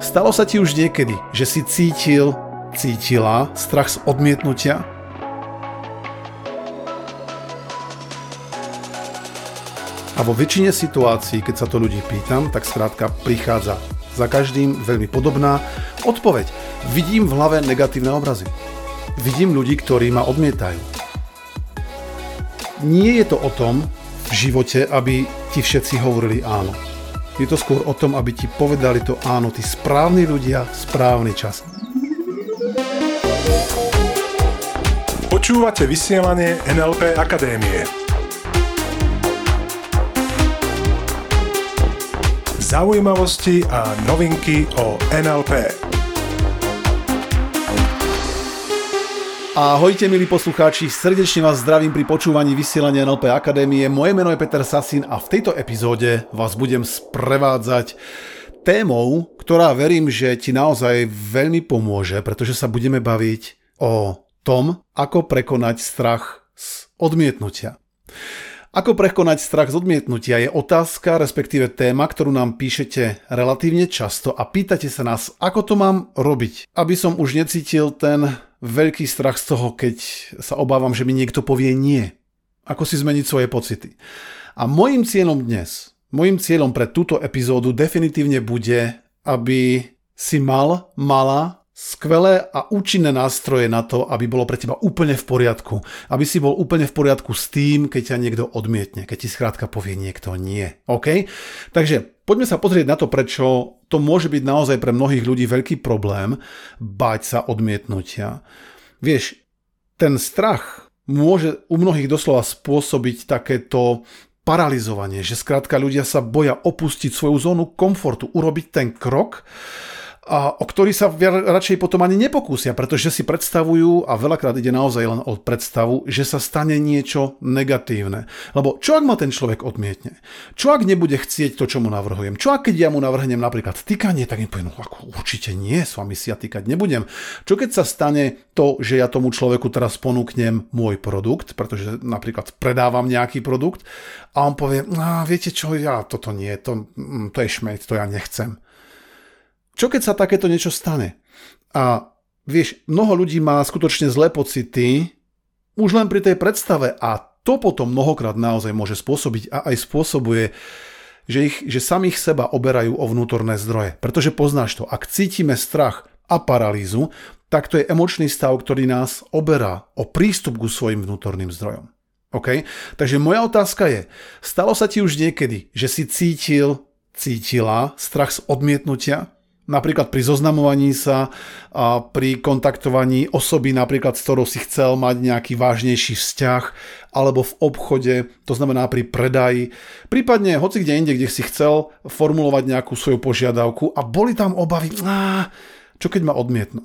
Stalo sa ti už niekedy, že si cítil, cítila strach z odmietnutia? A vo väčšine situácií, keď sa to ľudí pýtam, tak skrátka prichádza za každým veľmi podobná odpoveď. Vidím v hlave negatívne obrazy. Vidím ľudí, ktorí ma odmietajú. Nie je to o tom v živote, aby ti všetci hovorili áno. Je to skôr o tom, aby ti povedali to áno, tí správni ľudia, správny čas. Počúvate vysielanie NLP Akadémie. Zaujímavosti a novinky o NLP. Ahojte milí poslucháči, srdečne vás zdravím pri počúvaní vysielania NLP Akadémie. Moje meno je Peter Sasin a v tejto epizóde vás budem sprevádzať témou, ktorá verím, že ti naozaj veľmi pomôže, pretože sa budeme baviť o tom, ako prekonať strach z odmietnutia. Ako prekonať strach z odmietnutia je otázka, respektíve téma, ktorú nám píšete relatívne často a pýtate sa nás, ako to mám robiť, aby som už necítil ten veľký strach z toho, keď sa obávam, že mi niekto povie nie. Ako si zmeniť svoje pocity. A môjim cieľom dnes, môjim cieľom pre túto epizódu definitívne bude, aby si mal, mala skvelé a účinné nástroje na to, aby bolo pre teba úplne v poriadku. Aby si bol úplne v poriadku s tým, keď ťa niekto odmietne, keď ti skrátka povie niekto nie. OK? Takže poďme sa pozrieť na to, prečo to môže byť naozaj pre mnohých ľudí veľký problém bať sa odmietnutia. Vieš, ten strach môže u mnohých doslova spôsobiť takéto paralizovanie, že skrátka ľudia sa boja opustiť svoju zónu komfortu, urobiť ten krok, a o ktorý sa radšej potom ani nepokúsia, pretože si predstavujú, a veľakrát ide naozaj len o predstavu, že sa stane niečo negatívne. Lebo čo ak ma ten človek odmietne? Čo ak nebude chcieť to, čo mu navrhujem? Čo ak keď ja mu navrhnem napríklad tykanie, tak im poviem, no ako určite nie, s vami si ja tykať nebudem. Čo keď sa stane to, že ja tomu človeku teraz ponúknem môj produkt, pretože napríklad predávam nejaký produkt a on povie, no, viete čo, ja toto nie, to, mm, to je šmejt, to ja nechcem. Čo keď sa takéto niečo stane? A vieš, mnoho ľudí má skutočne zlé pocity už len pri tej predstave a to potom mnohokrát naozaj môže spôsobiť a aj spôsobuje, že, ich, že samých seba oberajú o vnútorné zdroje. Pretože poznáš to, ak cítime strach a paralýzu, tak to je emočný stav, ktorý nás oberá o prístup ku svojim vnútorným zdrojom. OK? Takže moja otázka je, stalo sa ti už niekedy, že si cítil, cítila strach z odmietnutia? Napríklad pri zoznamovaní sa, a pri kontaktovaní osoby, napríklad s ktorou si chcel mať nejaký vážnejší vzťah, alebo v obchode, to znamená pri predaji, prípadne hoci kde inde, kde si chcel formulovať nejakú svoju požiadavku a boli tam obavy, čo keď ma odmietnú.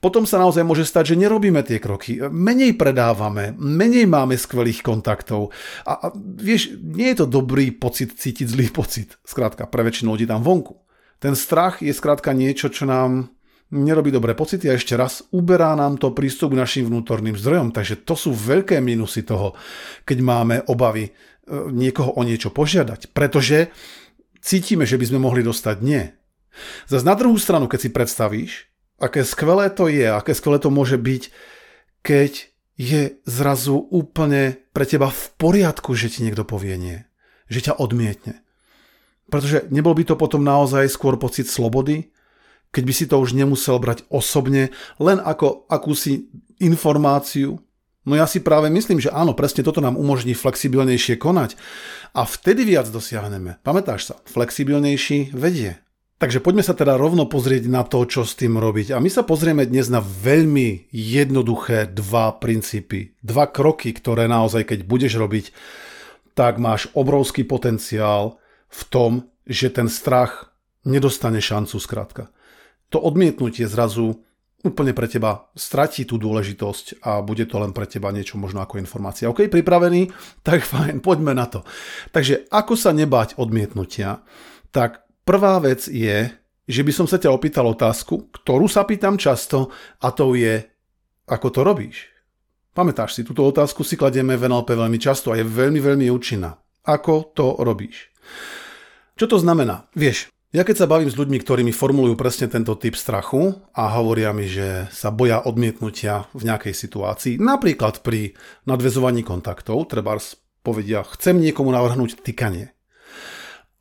Potom sa naozaj môže stať, že nerobíme tie kroky, menej predávame, menej máme skvelých kontaktov a, a vieš, nie je to dobrý pocit cítiť zlý pocit, skrátka pre väčšinu ľudí tam vonku. Ten strach je skrátka niečo, čo nám nerobí dobré pocity a ešte raz uberá nám to prístup k našim vnútorným zdrojom. Takže to sú veľké minusy toho, keď máme obavy e, niekoho o niečo požiadať. Pretože cítime, že by sme mohli dostať nie. Zas na druhú stranu, keď si predstavíš, aké skvelé to je, aké skvelé to môže byť, keď je zrazu úplne pre teba v poriadku, že ti niekto povie nie. Že ťa odmietne. Pretože nebol by to potom naozaj skôr pocit slobody, keď by si to už nemusel brať osobne, len ako akúsi informáciu. No ja si práve myslím, že áno, presne toto nám umožní flexibilnejšie konať a vtedy viac dosiahneme. Pamätáš sa, flexibilnejší vedie. Takže poďme sa teda rovno pozrieť na to, čo s tým robiť. A my sa pozrieme dnes na veľmi jednoduché dva princípy. Dva kroky, ktoré naozaj, keď budeš robiť, tak máš obrovský potenciál v tom, že ten strach nedostane šancu skrátka. To odmietnutie zrazu úplne pre teba stratí tú dôležitosť a bude to len pre teba niečo možno ako informácia. OK, pripravený? Tak fajn, poďme na to. Takže ako sa nebáť odmietnutia? Tak prvá vec je, že by som sa ťa opýtal otázku, ktorú sa pýtam často a to je, ako to robíš? Pamätáš si, túto otázku si kladieme v NLP veľmi často a je veľmi, veľmi účinná. Ako to robíš? Čo to znamená? Vieš, Ja keď sa bavím s ľuďmi, ktorí mi formulujú presne tento typ strachu a hovoria mi, že sa boja odmietnutia v nejakej situácii, napríklad pri nadvezovaní kontaktov, treba povedia, chcem niekomu navrhnúť tykanie.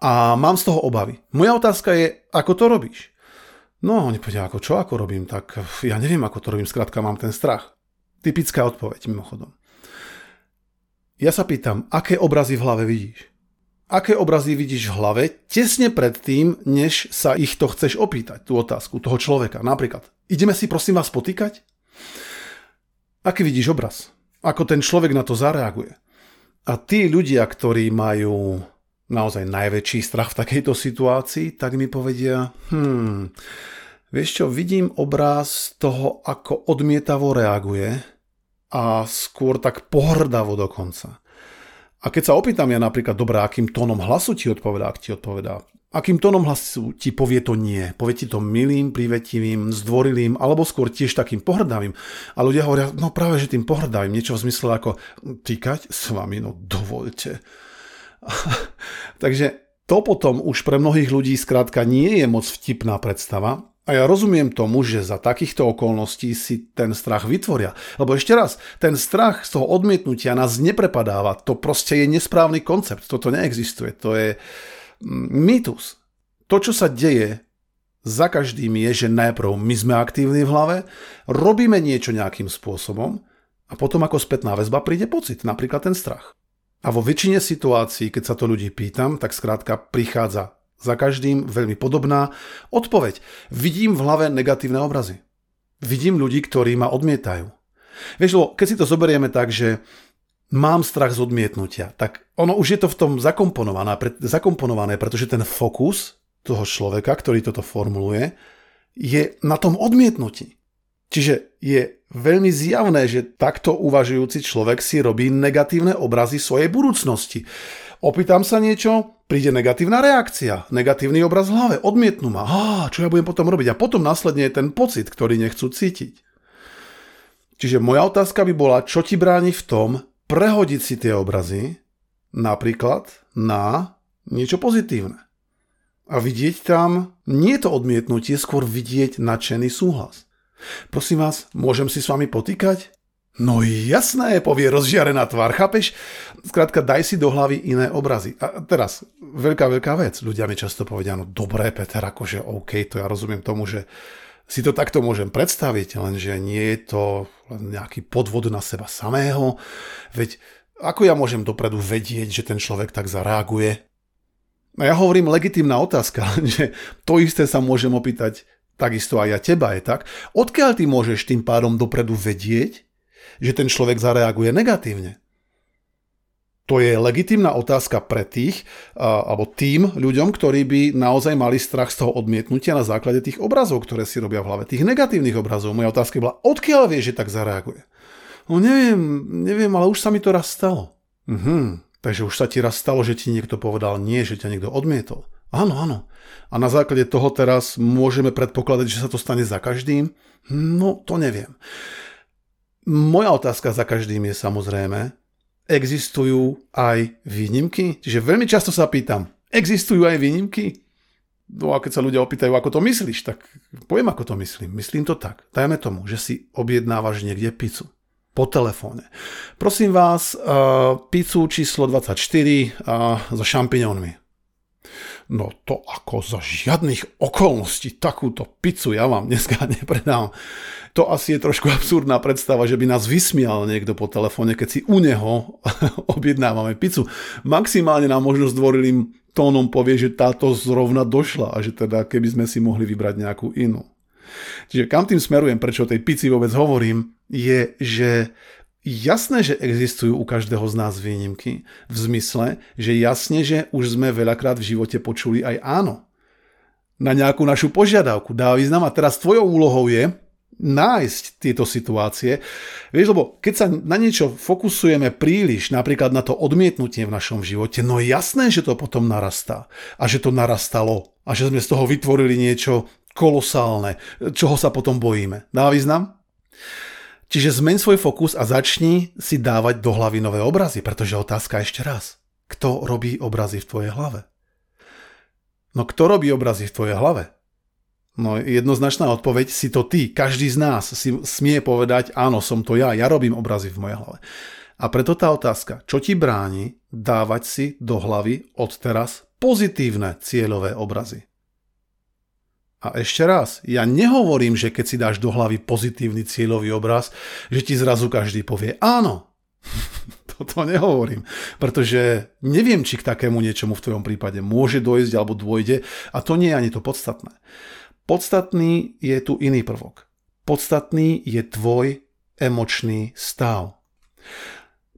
A mám z toho obavy. Moja otázka je, ako to robíš? No, oni povedia, ako čo, ako robím, tak ja neviem, ako to robím, skrátka mám ten strach. Typická odpoveď, mimochodom. Ja sa pýtam, aké obrazy v hlave vidíš? Aké obrazy vidíš v hlave tesne pred tým, než sa ich to chceš opýtať, tú otázku toho človeka. Napríklad, ideme si prosím vás potýkať? Aký vidíš obraz? Ako ten človek na to zareaguje? A tí ľudia, ktorí majú naozaj najväčší strach v takejto situácii, tak mi povedia, hmm, vieš čo, vidím obraz toho, ako odmietavo reaguje a skôr tak pohrdavo dokonca. A keď sa opýtam ja napríklad, dobrá, akým tónom hlasu ti odpovedá, ak ti odpovedá, akým tónom hlasu ti povie to nie, povie ti to milým, privetivým, zdvorilým, alebo skôr tiež takým pohrdavým. A ľudia hovoria, no práve, že tým pohrdavým, niečo v zmysle ako týkať s vami, no dovolte. Takže to potom už pre mnohých ľudí skrátka nie je moc vtipná predstava a ja rozumiem tomu, že za takýchto okolností si ten strach vytvoria. Lebo ešte raz, ten strach z toho odmietnutia nás neprepadáva. To proste je nesprávny koncept. Toto neexistuje. To je mm, mýtus. To, čo sa deje za každým je, že najprv my sme aktívni v hlave, robíme niečo nejakým spôsobom a potom ako spätná väzba príde pocit, napríklad ten strach. A vo väčšine situácií, keď sa to ľudí pýtam, tak skrátka prichádza za každým veľmi podobná. Odpoveď. Vidím v hlave negatívne obrazy. Vidím ľudí, ktorí ma odmietajú. Vieš, lebo keď si to zoberieme tak, že mám strach z odmietnutia, tak ono už je to v tom zakomponované, zakomponované pretože ten fokus toho človeka, ktorý toto formuluje, je na tom odmietnutí. Čiže je veľmi zjavné, že takto uvažujúci človek si robí negatívne obrazy svojej budúcnosti. Opýtam sa niečo, príde negatívna reakcia, negatívny obraz v hlave, odmietnú ma. Á, čo ja budem potom robiť? A potom následne je ten pocit, ktorý nechcú cítiť. Čiže moja otázka by bola, čo ti bráni v tom prehodiť si tie obrazy napríklad na niečo pozitívne. A vidieť tam nie to odmietnutie, skôr vidieť nadšený súhlas. Prosím vás, môžem si s vami potýkať? No jasné, povie rozžiarená tvár, chápeš? Skrátka, daj si do hlavy iné obrazy. A teraz, veľká, veľká vec. Ľudia mi často povedia, no dobré, Peter, akože OK, to ja rozumiem tomu, že si to takto môžem predstaviť, lenže nie je to len nejaký podvod na seba samého. Veď ako ja môžem dopredu vedieť, že ten človek tak zareaguje? No ja hovorím legitímna otázka, že to isté sa môžem opýtať takisto aj ja teba je tak. Odkiaľ ty môžeš tým pádom dopredu vedieť, že ten človek zareaguje negatívne? To je legitimná otázka pre tých, alebo tým ľuďom, ktorí by naozaj mali strach z toho odmietnutia na základe tých obrazov, ktoré si robia v hlave, tých negatívnych obrazov. Moja otázka bola, odkiaľ vie, že tak zareaguje? No neviem, neviem, ale už sa mi to raz stalo. Mhm, takže už sa ti raz stalo, že ti niekto povedal nie, že ťa niekto odmietol. Áno, áno. A na základe toho teraz môžeme predpokladať, že sa to stane za každým? No, to neviem. Moja otázka za každým je samozrejme, existujú aj výnimky? Čiže veľmi často sa pýtam, existujú aj výnimky? No a keď sa ľudia opýtajú, ako to myslíš, tak poviem, ako to myslím. Myslím to tak. Dajme tomu, že si objednávaš niekde pizzu po telefóne. Prosím vás, uh, pizzu číslo 24 uh, so šampiňónmi. No to ako za žiadnych okolností takúto pizzu ja vám dneska nepredám. To asi je trošku absurdná predstava, že by nás vysmial niekto po telefóne, keď si u neho objednávame pizzu. Maximálne nám možno zdvorilým tónom povie, že táto zrovna došla a že teda keby sme si mohli vybrať nejakú inú. Čiže kam tým smerujem, prečo o tej pici vôbec hovorím, je, že Jasné, že existujú u každého z nás výnimky, v zmysle, že jasne, že už sme veľakrát v živote počuli aj áno. Na nejakú našu požiadavku dá význam a teraz tvojou úlohou je nájsť tieto situácie. Vieš, lebo keď sa na niečo fokusujeme príliš, napríklad na to odmietnutie v našom živote, no jasné, že to potom narastá. A že to narastalo. A že sme z toho vytvorili niečo kolosálne, čoho sa potom bojíme. Dá význam? Čiže zmeň svoj fokus a začni si dávať do hlavy nové obrazy, pretože otázka ešte raz. Kto robí obrazy v tvojej hlave? No kto robí obrazy v tvojej hlave? No jednoznačná odpoveď si to ty. Každý z nás si smie povedať, áno, som to ja, ja robím obrazy v mojej hlave. A preto tá otázka, čo ti bráni dávať si do hlavy od teraz pozitívne cieľové obrazy? A ešte raz, ja nehovorím, že keď si dáš do hlavy pozitívny cieľový obraz, že ti zrazu každý povie áno. Toto nehovorím, pretože neviem, či k takému niečomu v tvojom prípade môže dojsť alebo dôjde a to nie je ani to podstatné. Podstatný je tu iný prvok. Podstatný je tvoj emočný stav.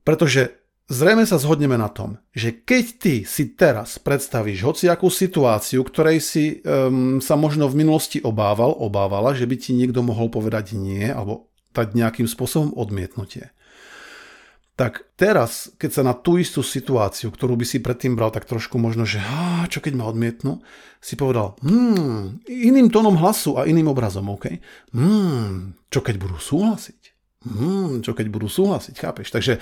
Pretože zrejme sa zhodneme na tom, že keď ty si teraz predstavíš hociakú situáciu, ktorej si um, sa možno v minulosti obával, obávala, že by ti niekto mohol povedať nie alebo dať nejakým spôsobom odmietnutie tak teraz, keď sa na tú istú situáciu, ktorú by si predtým bral tak trošku možno, že á, čo keď ma odmietnú, si povedal, hmm, iným tónom hlasu a iným obrazom, OK? Hmm, čo keď budú súhlasiť? Hmm, čo keď budú súhlasiť, chápeš? Takže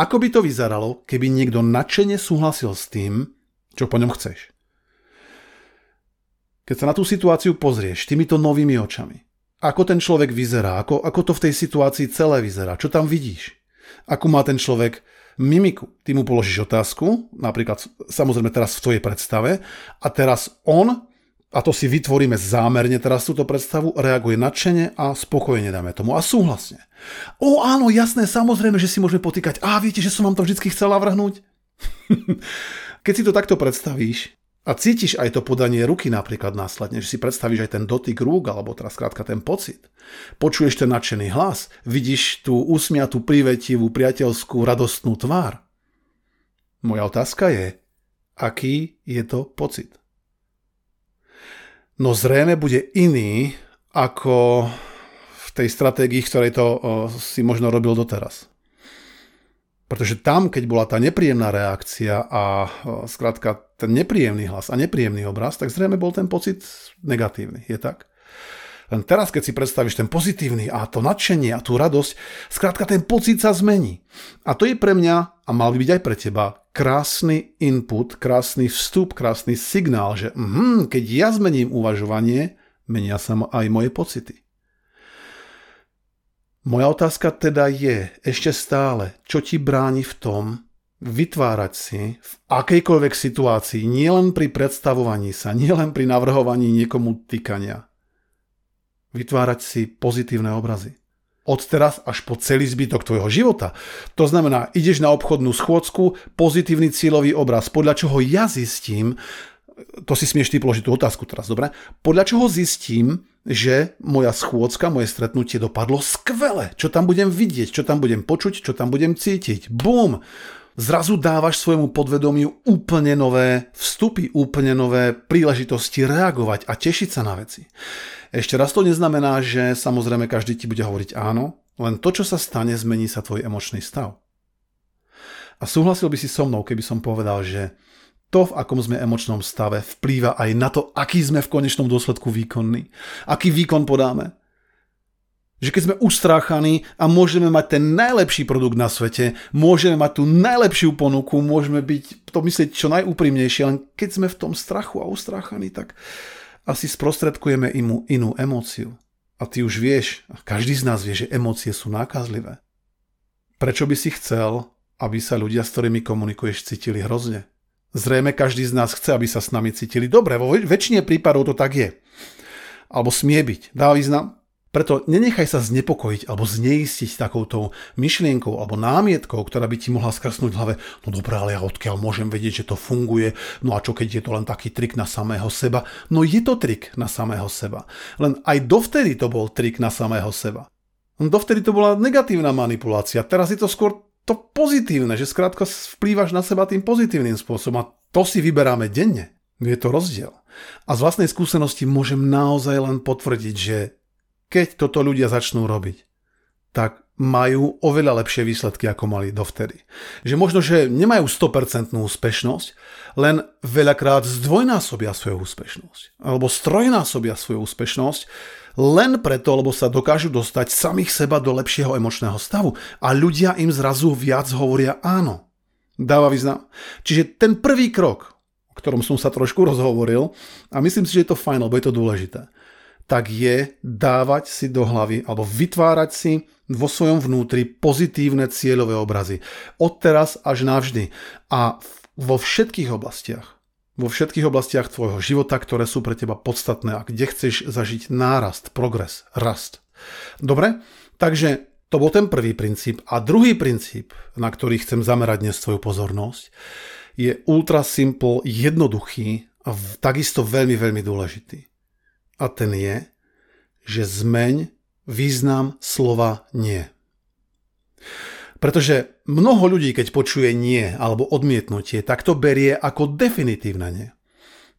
ako by to vyzeralo, keby niekto nadšene súhlasil s tým, čo po ňom chceš? Keď sa na tú situáciu pozrieš týmito novými očami, ako ten človek vyzerá, ako, ako to v tej situácii celé vyzerá, čo tam vidíš? Ako má ten človek mimiku. Ty mu položíš otázku, napríklad samozrejme teraz v tvojej predstave, a teraz on, a to si vytvoríme zámerne teraz túto predstavu, reaguje nadšene a spokojne dáme tomu a súhlasne. O áno, jasné, samozrejme, že si môžeme potýkať. A viete, že som vám to vždy chcela vrhnúť? Keď si to takto predstavíš, a cítiš aj to podanie ruky napríklad následne, že si predstavíš aj ten dotyk rúk, alebo teraz skrátka ten pocit. Počuješ ten nadšený hlas, vidíš tú usmiatú, privetivú, priateľskú, radostnú tvár. Moja otázka je, aký je to pocit? No zrejme bude iný ako v tej stratégii, ktorej to si možno robil doteraz. Pretože tam, keď bola tá nepríjemná reakcia a skrátka ten nepríjemný hlas a nepríjemný obraz, tak zrejme bol ten pocit negatívny. Je tak? Len teraz, keď si predstavíš ten pozitívny a to nadšenie a tú radosť, skrátka ten pocit sa zmení. A to je pre mňa, a mal by byť aj pre teba, krásny input, krásny vstup, krásny signál, že mm, keď ja zmením uvažovanie, menia sa aj moje pocity. Moja otázka teda je ešte stále, čo ti bráni v tom vytvárať si v akejkoľvek situácii, nielen pri predstavovaní sa, nielen pri navrhovaní niekomu týkania, vytvárať si pozitívne obrazy. Od teraz až po celý zbytok tvojho života. To znamená, ideš na obchodnú schôdzku, pozitívny cieľový obraz, podľa čoho ja zistím, to si smieš ty položiť tú otázku teraz, dobre? Podľa čoho zistím, že moja schôdzka, moje stretnutie dopadlo skvele. Čo tam budem vidieť, čo tam budem počuť, čo tam budem cítiť. Bum! Zrazu dávaš svojmu podvedomiu úplne nové vstupy, úplne nové príležitosti reagovať a tešiť sa na veci. Ešte raz to neznamená, že samozrejme každý ti bude hovoriť áno, len to, čo sa stane, zmení sa tvoj emočný stav. A súhlasil by si so mnou, keby som povedal, že to, v akom sme emočnom stave, vplýva aj na to, aký sme v konečnom dôsledku výkonní. Aký výkon podáme. Že keď sme ustráchaní a môžeme mať ten najlepší produkt na svete, môžeme mať tú najlepšiu ponuku, môžeme byť, to myslieť čo najúprimnejšie, len keď sme v tom strachu a ustráchaní, tak asi sprostredkujeme inú, inú emóciu. A ty už vieš, každý z nás vie, že emócie sú nákazlivé. Prečo by si chcel, aby sa ľudia, s ktorými komunikuješ, cítili hrozne? Zrejme každý z nás chce, aby sa s nami cítili dobre. Vo väčšine prípadov to tak je. Alebo smie byť. Dá význam? Preto nenechaj sa znepokojiť alebo zneistiť takouto myšlienkou alebo námietkou, ktorá by ti mohla skrsnúť v hlave. No dobré, ale ja odkiaľ môžem vedieť, že to funguje? No a čo keď je to len taký trik na samého seba? No je to trik na samého seba. Len aj dovtedy to bol trik na samého seba. Dovtedy to bola negatívna manipulácia. Teraz je to skôr to pozitívne, že skrátka vplývaš na seba tým pozitívnym spôsobom a to si vyberáme denne. Je to rozdiel. A z vlastnej skúsenosti môžem naozaj len potvrdiť, že keď toto ľudia začnú robiť, tak majú oveľa lepšie výsledky, ako mali dovtedy. Že možno, že nemajú 100% úspešnosť, len veľakrát zdvojnásobia svoju úspešnosť. Alebo strojnásobia svoju úspešnosť, len preto, lebo sa dokážu dostať samých seba do lepšieho emočného stavu a ľudia im zrazu viac hovoria áno. Dáva význam. Čiže ten prvý krok, ktorom som sa trošku rozhovoril a myslím si, že je to fajn, lebo je to dôležité, tak je dávať si do hlavy alebo vytvárať si vo svojom vnútri pozitívne cieľové obrazy. Od teraz až navždy. A vo všetkých oblastiach. Vo všetkých oblastiach tvojho života, ktoré sú pre teba podstatné a kde chceš zažiť nárast, progres, rast. Dobre? Takže to bol ten prvý princíp. A druhý princíp, na ktorý chcem zamerať dnes svoju pozornosť, je ultra simple, jednoduchý a takisto veľmi, veľmi dôležitý. A ten je, že zmeň význam slova nie. Pretože mnoho ľudí, keď počuje nie alebo odmietnutie, tak to berie ako definitívne nie.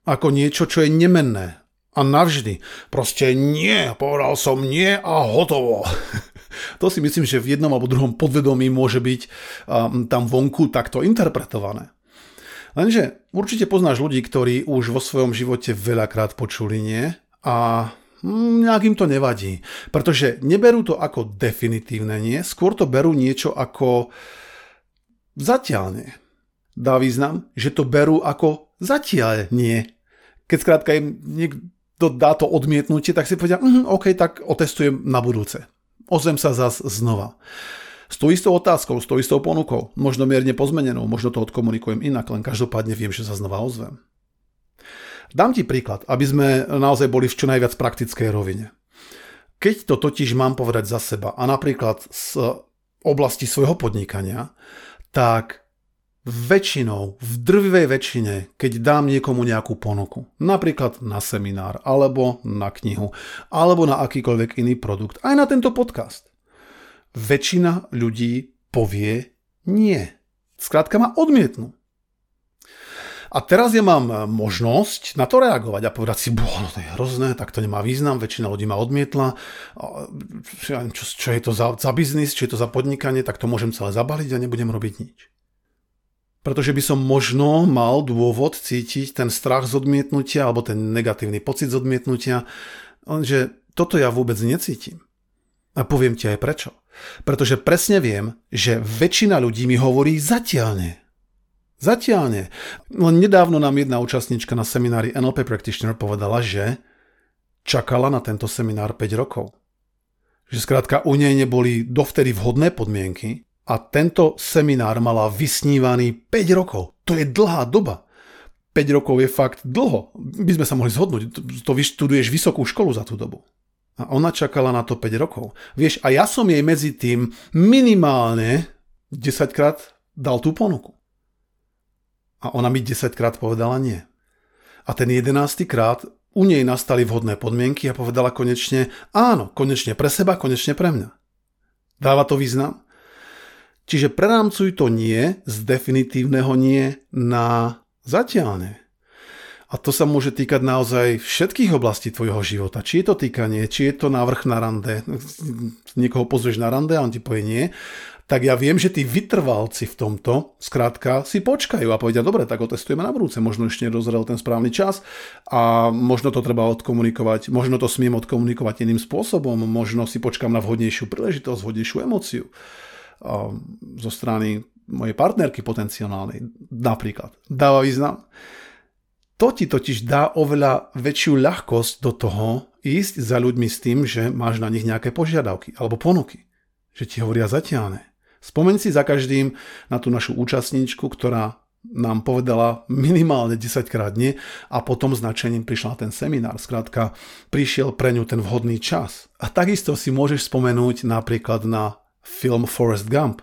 Ako niečo, čo je nemenné. A navždy. Proste nie, povedal som nie a hotovo. to si myslím, že v jednom alebo druhom podvedomí môže byť um, tam vonku takto interpretované. Lenže určite poznáš ľudí, ktorí už vo svojom živote veľakrát počuli nie a Hm, nejak im to nevadí, pretože neberú to ako definitívne nie, skôr to berú niečo ako zatiaľ nie. Dá význam, že to berú ako zatiaľ nie. Keď skrátka im niekto dá to odmietnutie, tak si povedia, mm, OK, tak otestujem na budúce. Ozvem sa zas znova. S tou istou otázkou, s tou istou ponukou, možno mierne pozmenenou, možno to odkomunikujem inak, len každopádne viem, že sa znova ozvem. Dám ti príklad, aby sme naozaj boli v čo najviac praktickej rovine. Keď to totiž mám povedať za seba a napríklad z oblasti svojho podnikania, tak väčšinou, v drvivej väčšine, keď dám niekomu nejakú ponuku, napríklad na seminár, alebo na knihu, alebo na akýkoľvek iný produkt, aj na tento podcast, väčšina ľudí povie nie. Skrátka ma odmietnú. A teraz ja mám eh, možnosť na to reagovať a povedať si, no to je hrozné, tak to nemá význam, väčšina ľudí ma odmietla, čo, čo je to za, za biznis, či je to za podnikanie, tak to môžem celé zabaliť a nebudem robiť nič. Pretože by som možno mal dôvod cítiť ten strach z odmietnutia alebo ten negatívny pocit z odmietnutia, že toto ja vôbec necítim. A poviem ti aj prečo. Pretože presne viem, že väčšina ľudí mi hovorí zatiaľ nie. Zatiaľ nie. Len nedávno nám jedna účastnička na seminári NLP Practitioner povedala, že čakala na tento seminár 5 rokov. Že skrátka u nej neboli dovtedy vhodné podmienky a tento seminár mala vysnívaný 5 rokov. To je dlhá doba. 5 rokov je fakt dlho. By sme sa mohli zhodnúť. To vyštuduješ vysokú školu za tú dobu. A ona čakala na to 5 rokov. Vieš, a ja som jej medzi tým minimálne 10 krát dal tú ponuku. A ona mi 10 krát povedala nie. A ten 11 krát u nej nastali vhodné podmienky a povedala konečne áno, konečne pre seba, konečne pre mňa. Dáva to význam? Čiže prerámcuj to nie z definitívneho nie na zatiaľne. A to sa môže týkať naozaj všetkých oblastí tvojho života. Či je to týkanie, či je to návrh na rande. Niekoho pozrieš na rande a on ti povie nie tak ja viem, že tí vytrvalci v tomto skrátka si počkajú a povedia, dobre, tak otestujeme na budúce, možno ešte nedozrel ten správny čas a možno to treba odkomunikovať, možno to smiem odkomunikovať iným spôsobom, možno si počkám na vhodnejšiu príležitosť, vhodnejšiu emociu zo strany mojej partnerky potenciálnej, napríklad. Dáva význam. To ti totiž dá oveľa väčšiu ľahkosť do toho ísť za ľuďmi s tým, že máš na nich nejaké požiadavky alebo ponuky. Že ti hovoria zatiaľne. Spomeň si za každým na tú našu účastníčku, ktorá nám povedala minimálne 10 krát nie a potom značením prišla ten seminár. Skrátka, prišiel pre ňu ten vhodný čas. A takisto si môžeš spomenúť napríklad na film Forrest Gump.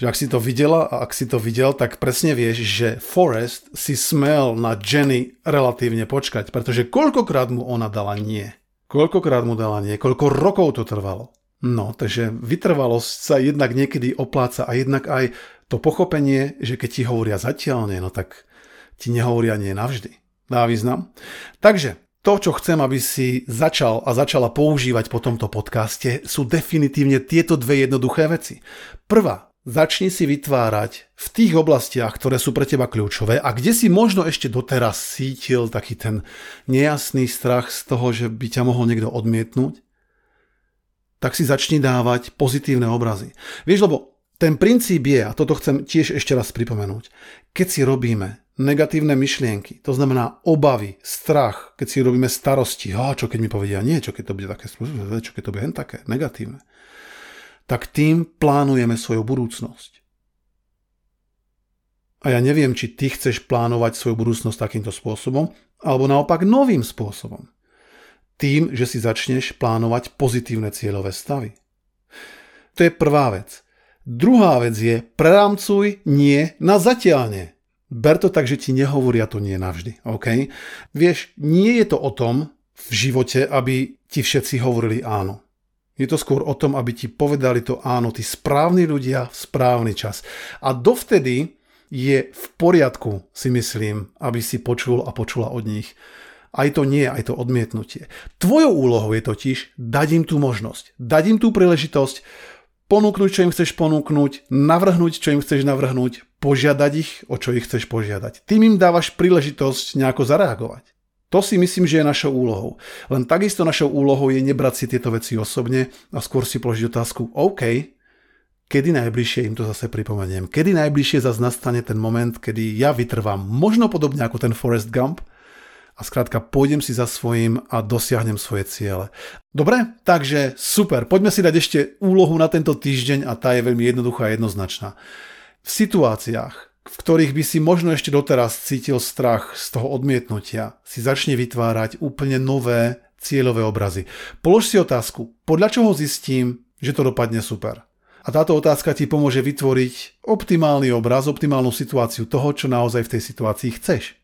Že ak si to videla a ak si to videl, tak presne vieš, že Forrest si smel na Jenny relatívne počkať, pretože koľkokrát mu ona dala nie. Koľkokrát mu dala nie, koľko rokov to trvalo. No, takže vytrvalosť sa jednak niekedy opláca a jednak aj to pochopenie, že keď ti hovoria zatiaľ nie, no tak ti nehovoria nie navždy. Dá význam? Takže to, čo chcem, aby si začal a začala používať po tomto podcaste, sú definitívne tieto dve jednoduché veci. Prvá, začni si vytvárať v tých oblastiach, ktoré sú pre teba kľúčové a kde si možno ešte doteraz cítil taký ten nejasný strach z toho, že by ťa mohol niekto odmietnúť, tak si začni dávať pozitívne obrazy. Vieš, lebo Ten princíp je, a toto chcem tiež ešte raz pripomenúť, keď si robíme negatívne myšlienky, to znamená obavy, strach, keď si robíme starosti, a čo keď mi povedia nie, čo keď to bude také, čo keď to bude také, negatívne, tak tým plánujeme svoju budúcnosť. A ja neviem, či ty chceš plánovať svoju budúcnosť takýmto spôsobom, alebo naopak novým spôsobom. Tým, že si začneš plánovať pozitívne cieľové stavy. To je prvá vec. Druhá vec je, prerámcuj nie na zatiaľne. Ber to tak, že ti nehovoria to nie navždy. OK? Vieš, nie je to o tom v živote, aby ti všetci hovorili áno. Je to skôr o tom, aby ti povedali to áno, tí správni ľudia v správny čas. A dovtedy je v poriadku, si myslím, aby si počul a počula od nich. Aj to nie, aj to odmietnutie. Tvojou úlohou je totiž dať im tú možnosť, dať im tú príležitosť, ponúknuť, čo im chceš ponúknuť, navrhnúť, čo im chceš navrhnúť, požiadať ich, o čo ich chceš požiadať. Tým im dávaš príležitosť nejako zareagovať. To si myslím, že je našou úlohou. Len takisto našou úlohou je nebrať si tieto veci osobne a skôr si položiť otázku, OK, kedy najbližšie im to zase pripomeniem. Kedy najbližšie zase nastane ten moment, kedy ja vytrvám, možno podobne ako ten Forest Gump, a skrátka pôjdem si za svojím a dosiahnem svoje ciele. Dobre? Takže super. Poďme si dať ešte úlohu na tento týždeň a tá je veľmi jednoduchá a jednoznačná. V situáciách, v ktorých by si možno ešte doteraz cítil strach z toho odmietnutia, si začne vytvárať úplne nové cieľové obrazy. Polož si otázku, podľa čoho zistím, že to dopadne super. A táto otázka ti pomôže vytvoriť optimálny obraz, optimálnu situáciu toho, čo naozaj v tej situácii chceš.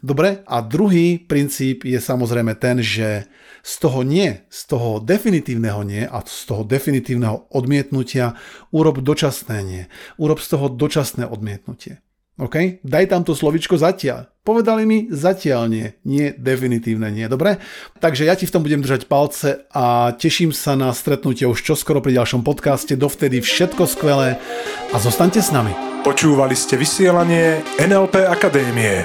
Dobre, a druhý princíp je samozrejme ten, že z toho nie, z toho definitívneho nie a z toho definitívneho odmietnutia urob dočasné nie. Urob z toho dočasné odmietnutie. OK? Daj tam to slovičko zatiaľ. Povedali mi zatiaľ nie, nie definitívne nie. Dobre? Takže ja ti v tom budem držať palce a teším sa na stretnutie už čoskoro pri ďalšom podcaste. Dovtedy všetko skvelé a zostaňte s nami. Počúvali ste vysielanie NLP Akadémie.